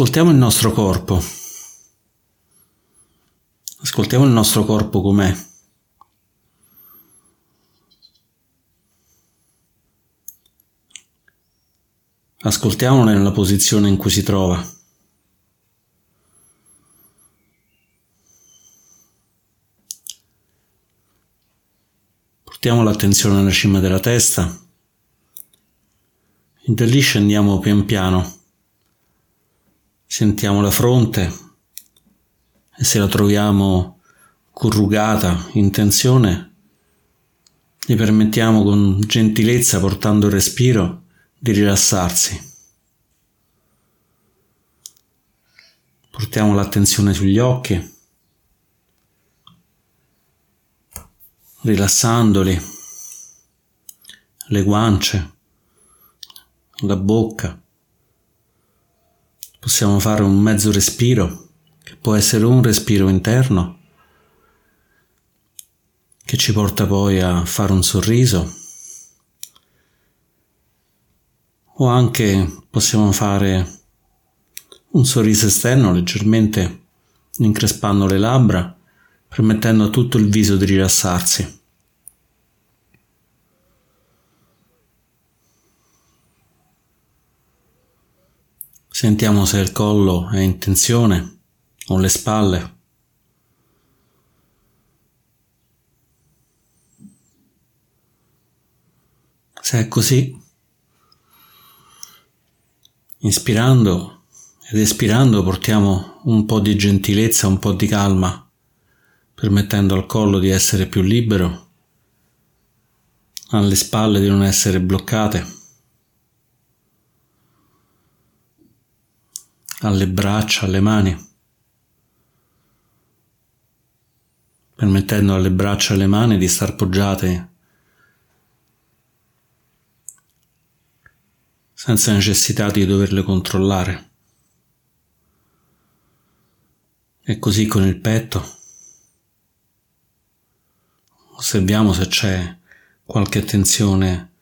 Ascoltiamo il nostro corpo. Ascoltiamo il nostro corpo com'è. Ascoltiamolo nella posizione in cui si trova. Portiamo l'attenzione alla cima della testa e da lì scendiamo pian piano. Sentiamo la fronte e se la troviamo corrugata in tensione, gli permettiamo con gentilezza, portando il respiro, di rilassarsi. Portiamo l'attenzione sugli occhi, rilassandoli, le guance, la bocca. Possiamo fare un mezzo respiro, che può essere un respiro interno, che ci porta poi a fare un sorriso o anche possiamo fare un sorriso esterno leggermente increspando le labbra, permettendo a tutto il viso di rilassarsi. Sentiamo se il collo è in tensione o le spalle. Se è così, Inspirando ed espirando portiamo un po' di gentilezza, un po' di calma, permettendo al collo di essere più libero, alle spalle di non essere bloccate, alle braccia, alle mani, permettendo alle braccia e alle mani di star poggiate senza necessità di doverle controllare. E così con il petto. Osserviamo se c'è qualche tensione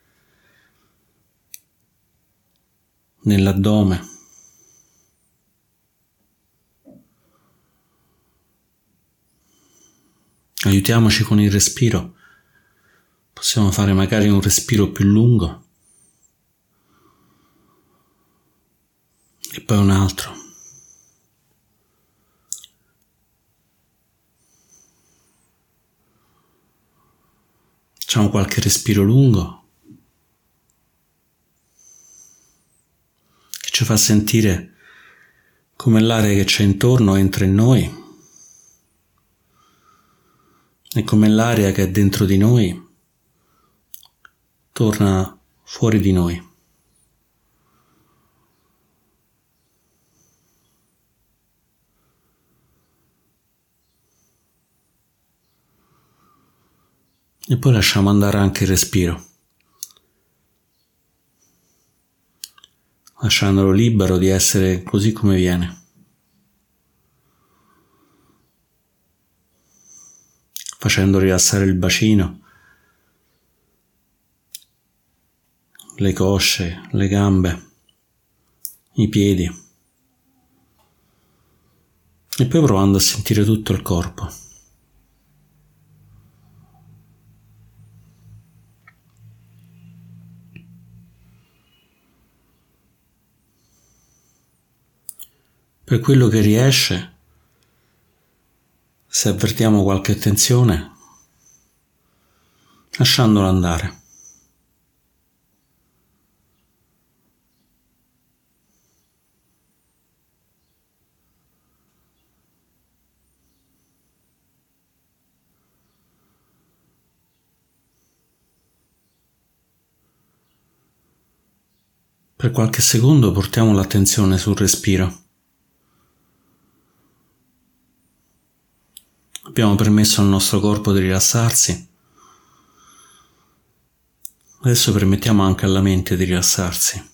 nell'addome. Aiutiamoci con il respiro. Possiamo fare magari un respiro più lungo. e poi un altro. Facciamo qualche respiro lungo che ci fa sentire come l'aria che c'è intorno entra in noi e come l'aria che è dentro di noi torna fuori di noi. e poi lasciamo andare anche il respiro, lasciandolo libero di essere così come viene. Facendo rilassare il bacino, le cosce, le gambe, i piedi e poi provando a sentire tutto il corpo. per quello che riesce, se avvertiamo qualche tensione, lasciandolo andare. Per qualche secondo portiamo l'attenzione sul respiro. Abbiamo permesso al nostro corpo di rilassarsi. Adesso permettiamo anche alla mente di rilassarsi.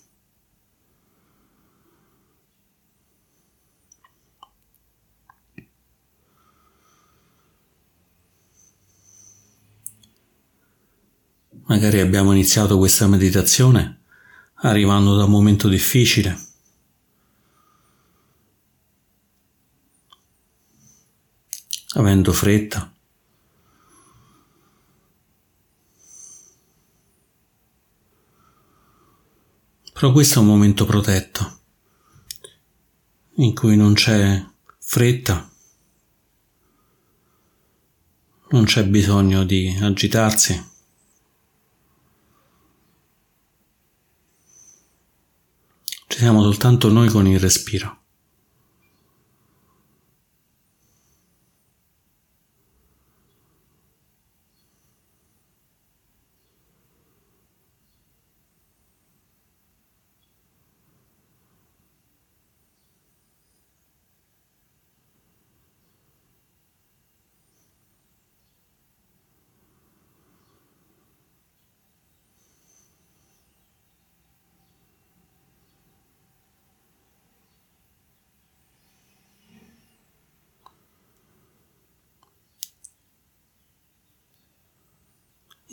Magari abbiamo iniziato questa meditazione arrivando da un momento difficile avendo fretta. Però questo è un momento protetto, in cui non c'è fretta, non c'è bisogno di agitarsi. Ci siamo soltanto noi con il respiro.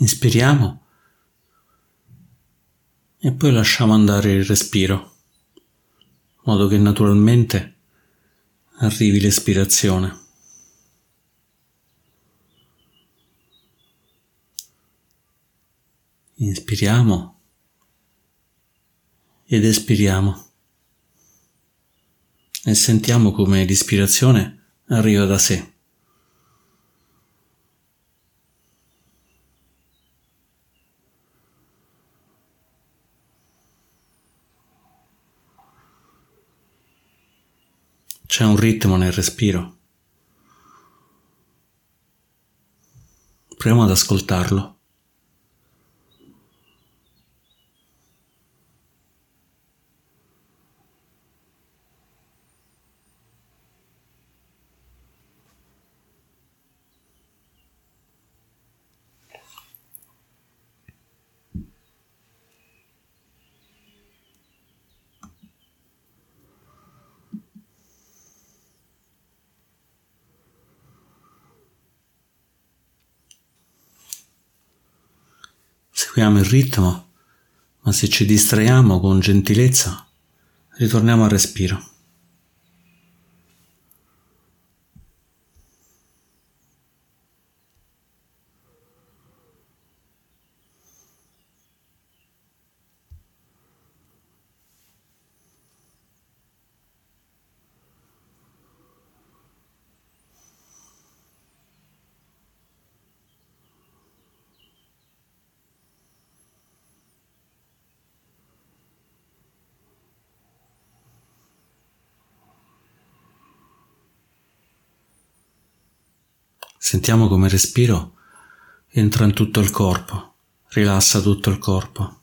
Inspiriamo e poi lasciamo andare il respiro, in modo che naturalmente arrivi l'espirazione. Inspiriamo ed espiriamo e sentiamo come l'ispirazione arriva da sé. C'è un ritmo nel respiro. Proviamo ad ascoltarlo. Seguiamo il ritmo, ma se ci distraiamo con gentilezza, ritorniamo al respiro. Sentiamo come il respiro entra in tutto il corpo, rilassa tutto il corpo.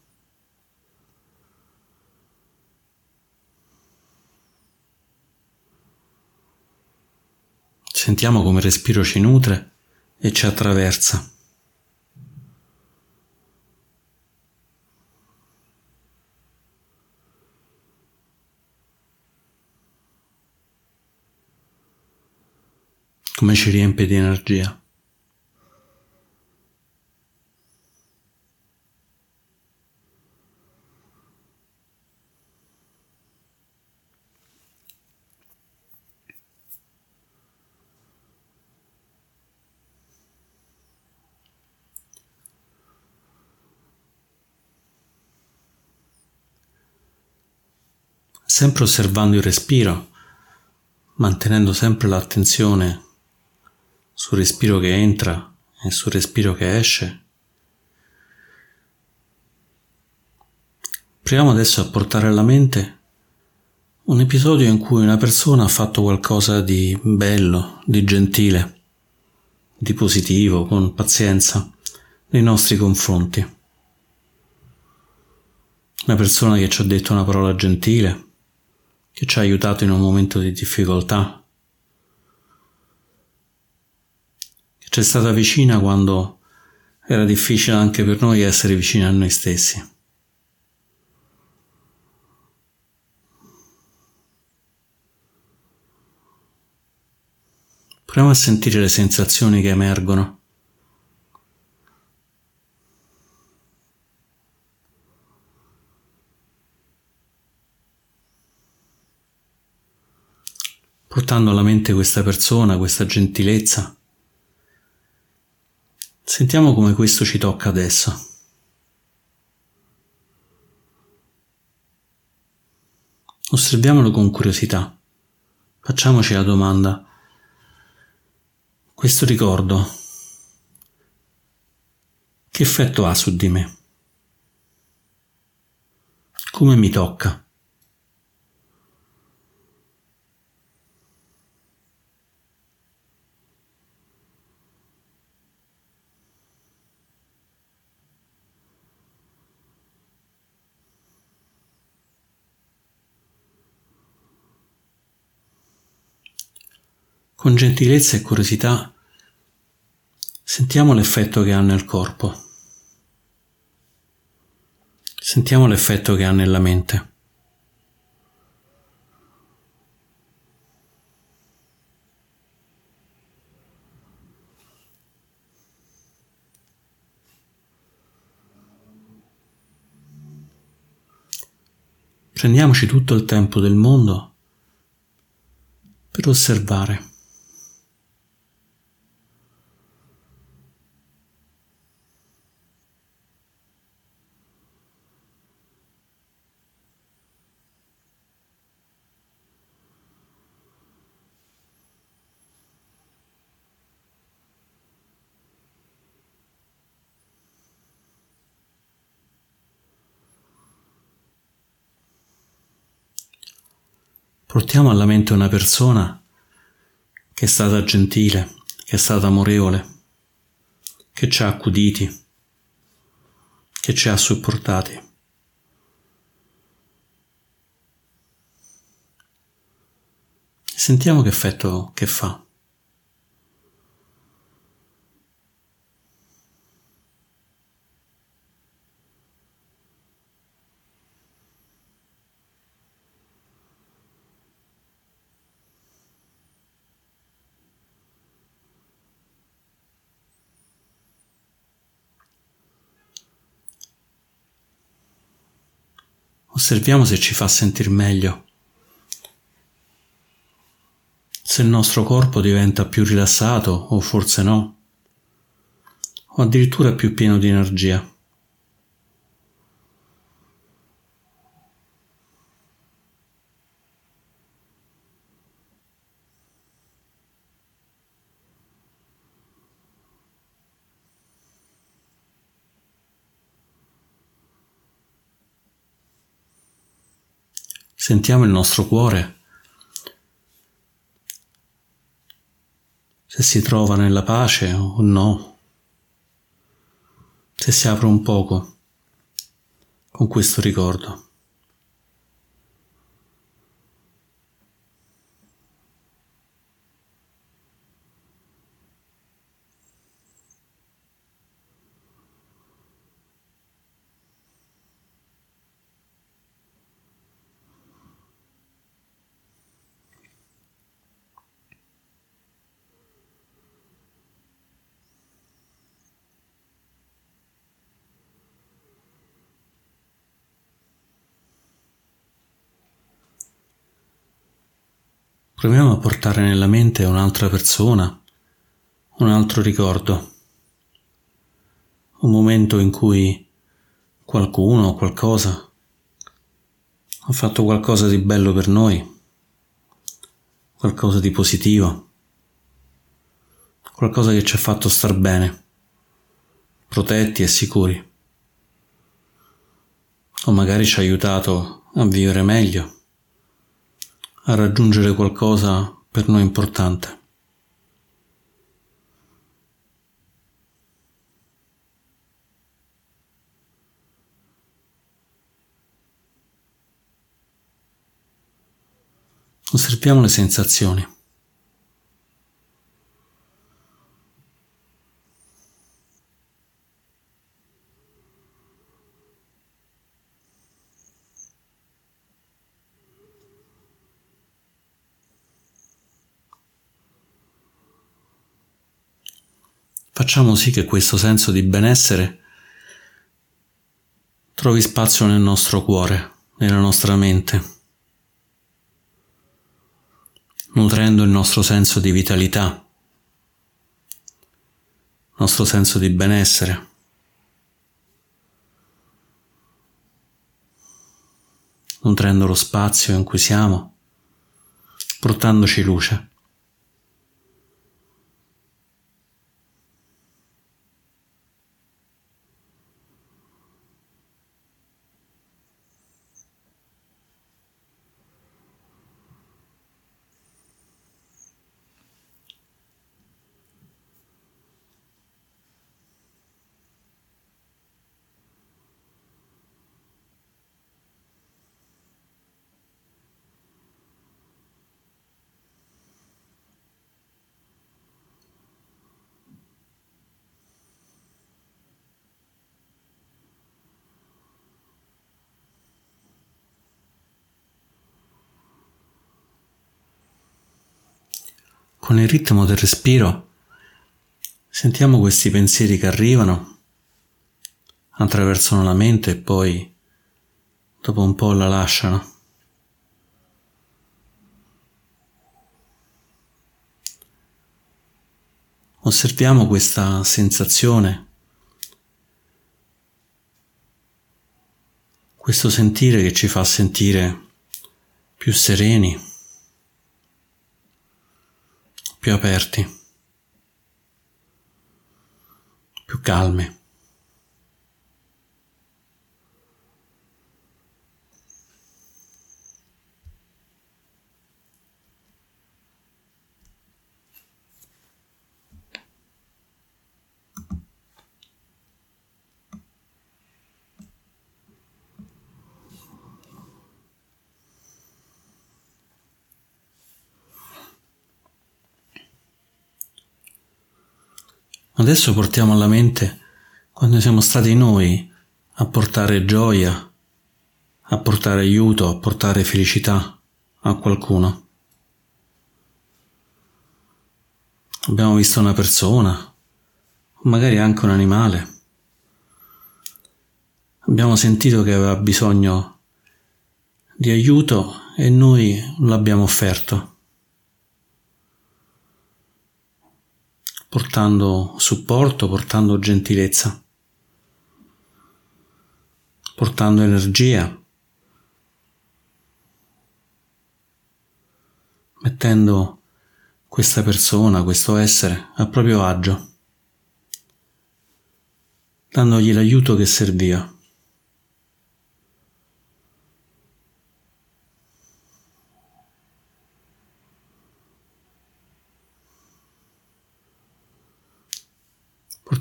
Sentiamo come il respiro ci nutre e ci attraversa. Come ci riempie di energia. sempre osservando il respiro, mantenendo sempre l'attenzione sul respiro che entra e sul respiro che esce. Proviamo adesso a portare alla mente un episodio in cui una persona ha fatto qualcosa di bello, di gentile, di positivo, con pazienza nei nostri confronti. Una persona che ci ha detto una parola gentile, che ci ha aiutato in un momento di difficoltà, c'è stata vicina quando era difficile anche per noi essere vicini a noi stessi. Proviamo a sentire le sensazioni che emergono. Portando alla mente questa persona, questa gentilezza Sentiamo come questo ci tocca adesso. Osserviamolo con curiosità. Facciamoci la domanda. Questo ricordo che effetto ha su di me? Come mi tocca? Con gentilezza e curiosità sentiamo l'effetto che ha nel corpo. Sentiamo l'effetto che ha nella mente. Prendiamoci tutto il tempo del mondo per osservare. Portiamo alla mente una persona che è stata gentile, che è stata amorevole, che ci ha accuditi, che ci ha supportati. Sentiamo che effetto che fa. Osserviamo se ci fa sentire meglio, se il nostro corpo diventa più rilassato o forse no, o addirittura più pieno di energia. Sentiamo il nostro cuore. Se si trova nella pace o no. Se si apre un poco con questo ricordo. Proviamo a portare nella mente un'altra persona, un altro ricordo, un momento in cui qualcuno o qualcosa ha fatto qualcosa di bello per noi, qualcosa di positivo, qualcosa che ci ha fatto star bene, protetti e sicuri, o magari ci ha aiutato a vivere meglio a raggiungere qualcosa per noi importante. Osserviamo le sensazioni. Facciamo sì che questo senso di benessere trovi spazio nel nostro cuore, nella nostra mente, nutrendo il nostro senso di vitalità, nostro senso di benessere. nutrendo lo spazio in cui siamo, portandoci luce. Con il ritmo del respiro sentiamo questi pensieri che arrivano, attraversano la mente e poi dopo un po' la lasciano. Osserviamo questa sensazione, questo sentire che ci fa sentire più sereni più aperti, più calmi. Adesso portiamo alla mente quando siamo stati noi a portare gioia, a portare aiuto, a portare felicità a qualcuno. Abbiamo visto una persona, magari anche un animale. Abbiamo sentito che aveva bisogno di aiuto e noi l'abbiamo offerto. Portando supporto, portando gentilezza, portando energia, mettendo questa persona, questo essere a proprio agio, dandogli l'aiuto che serviva.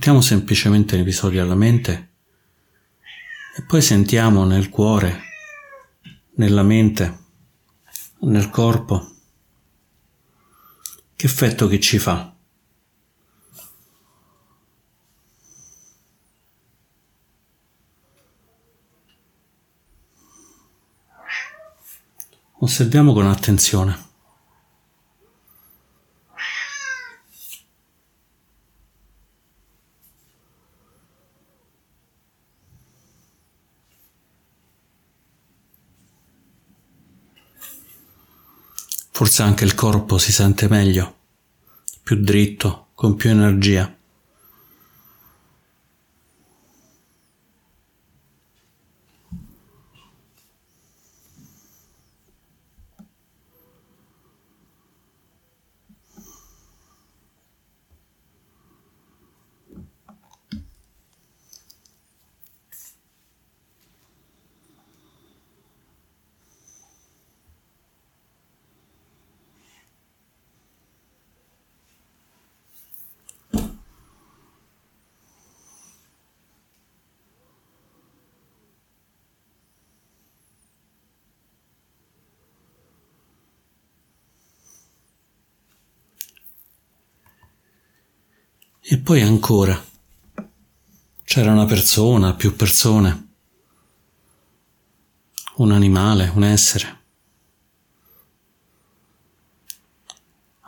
Portiamo semplicemente l'episodio alla mente e poi sentiamo nel cuore, nella mente, nel corpo, che effetto che ci fa. Osserviamo con attenzione. Forse anche il corpo si sente meglio, più dritto, con più energia. E poi ancora. C'era una persona, più persone, un animale, un essere.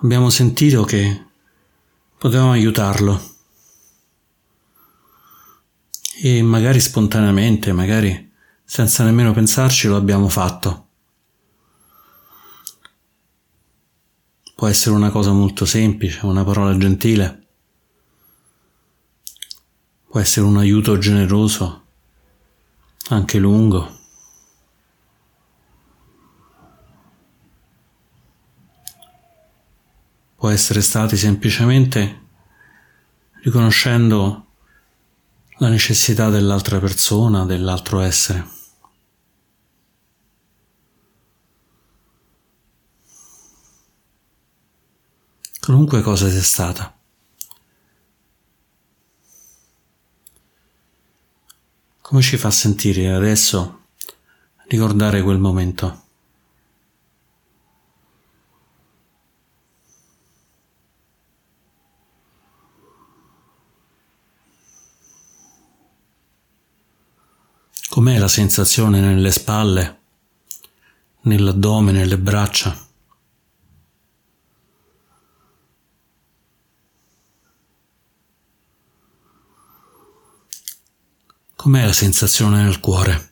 Abbiamo sentito che potevamo aiutarlo. E magari spontaneamente, magari senza nemmeno pensarci, lo abbiamo fatto. Può essere una cosa molto semplice, una parola gentile può essere un aiuto generoso, anche lungo. Può essere stati semplicemente riconoscendo la necessità dell'altra persona, dell'altro essere. qualunque cosa sia stata. Come ci fa sentire adesso ricordare quel momento? Com'è la sensazione nelle spalle, nell'addome, nelle braccia? Com'è la sensazione nel cuore?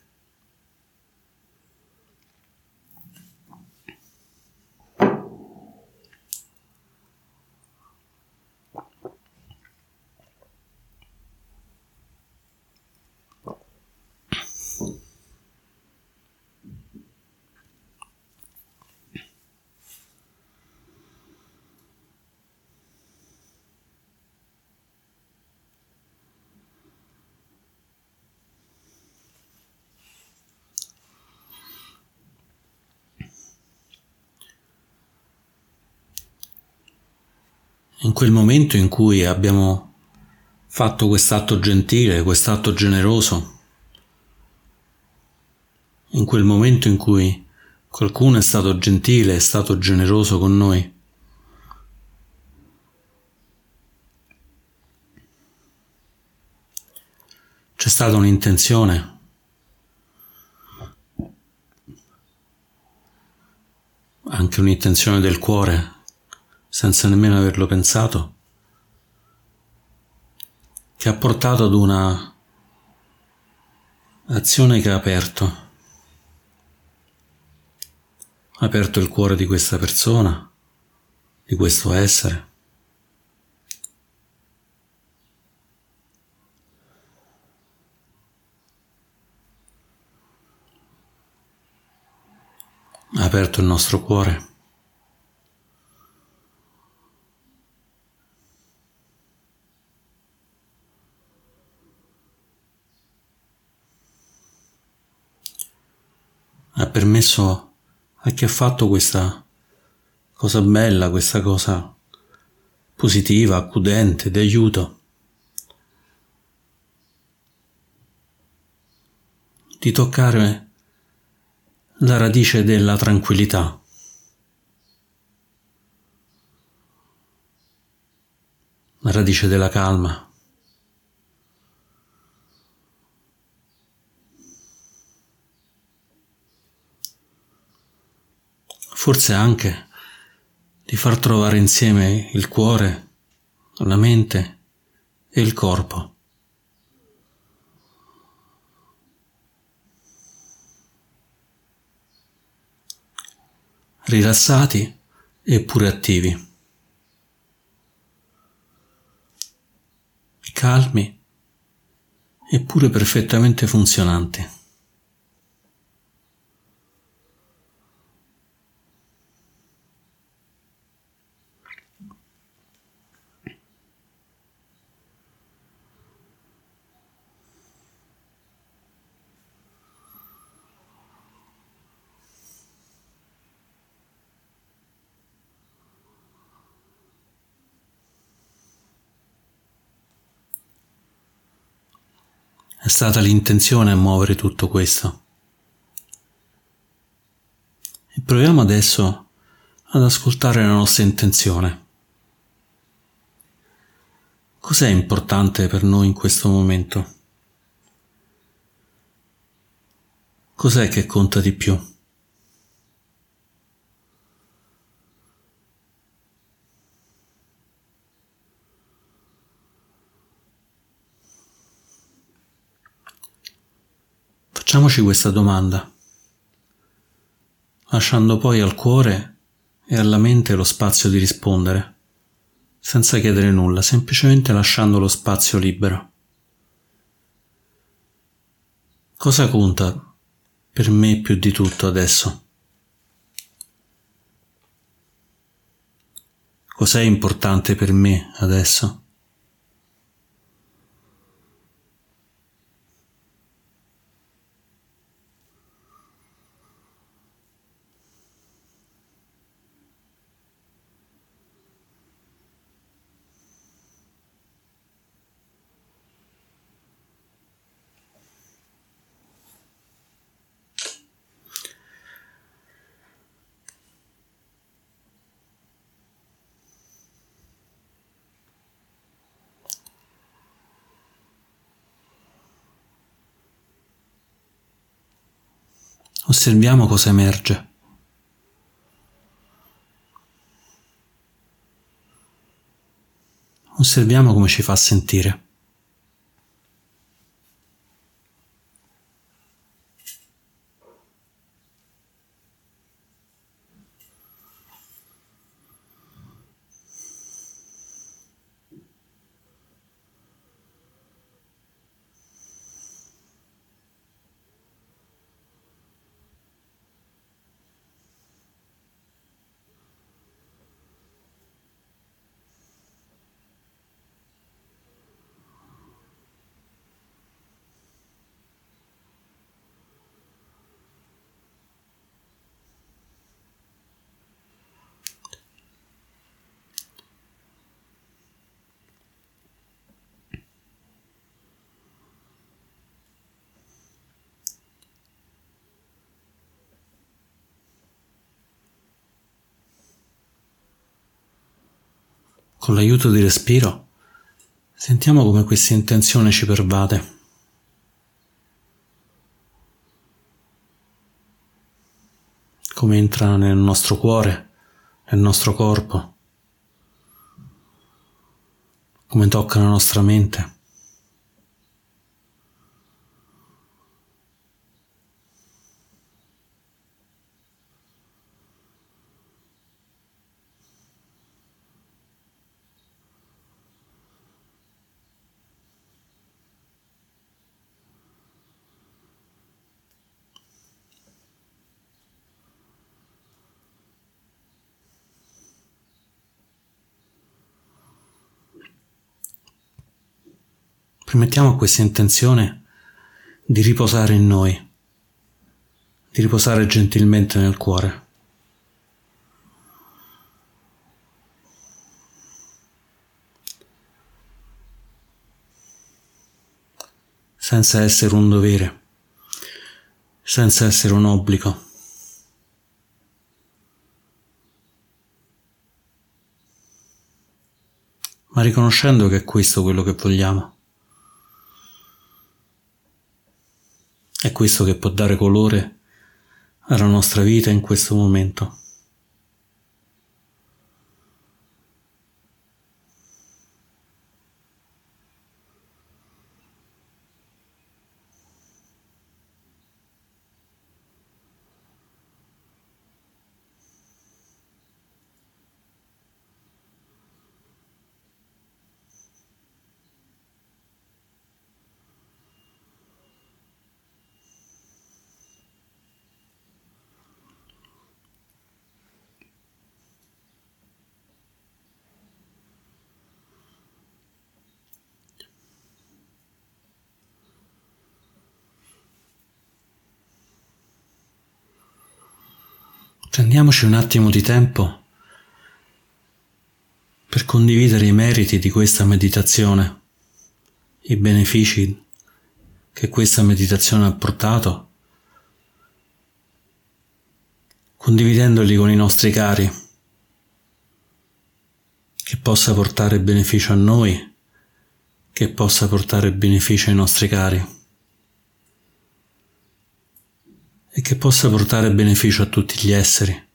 in quel momento in cui abbiamo fatto quest'atto gentile, quest'atto generoso, in quel momento in cui qualcuno è stato gentile, è stato generoso con noi, c'è stata un'intenzione. Anche un'intenzione del cuore senza nemmeno averlo pensato, che ha portato ad una azione che ha aperto, ha aperto il cuore di questa persona, di questo essere. Ha aperto il nostro cuore. Ha permesso a chi ha fatto questa cosa bella, questa cosa positiva, accudente, di aiuto, di toccare la radice della tranquillità. La radice della calma. Forse anche di far trovare insieme il cuore, la mente e il corpo. rilassati eppure attivi, calmi eppure perfettamente funzionanti. È stata l'intenzione a muovere tutto questo. E proviamo adesso ad ascoltare la nostra intenzione. Cos'è importante per noi in questo momento? Cos'è che conta di più? Facciamoci questa domanda, lasciando poi al cuore e alla mente lo spazio di rispondere, senza chiedere nulla, semplicemente lasciando lo spazio libero. Cosa conta per me più di tutto adesso? Cos'è importante per me adesso? Osserviamo cosa emerge. Osserviamo come ci fa sentire. Con l'aiuto di respiro, sentiamo come questa intenzione ci pervade. Come entra nel nostro cuore, nel nostro corpo, come tocca la nostra mente. Permettiamo a questa intenzione di riposare in noi, di riposare gentilmente nel cuore. senza essere un dovere, senza essere un obbligo. ma riconoscendo che è questo quello che vogliamo. È questo che può dare colore alla nostra vita in questo momento. Prendiamoci un attimo di tempo per condividere i meriti di questa meditazione, i benefici che questa meditazione ha portato, condividendoli con i nostri cari, che possa portare beneficio a noi, che possa portare beneficio ai nostri cari. E che possa portare beneficio a tutti gli esseri,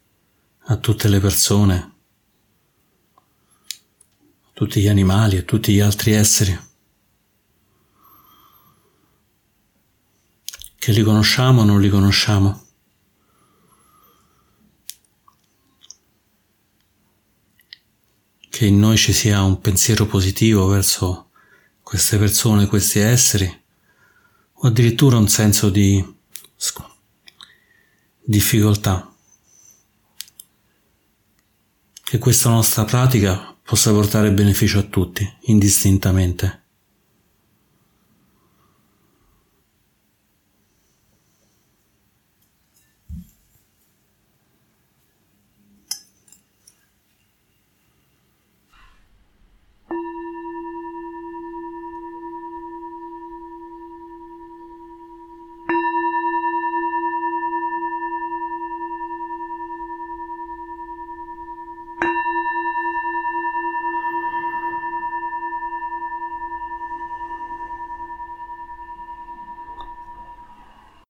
a tutte le persone, a tutti gli animali, a tutti gli altri esseri. Che li conosciamo o non li conosciamo. Che in noi ci sia un pensiero positivo verso queste persone, questi esseri, o addirittura un senso di difficoltà. Che questa nostra pratica possa portare beneficio a tutti, indistintamente.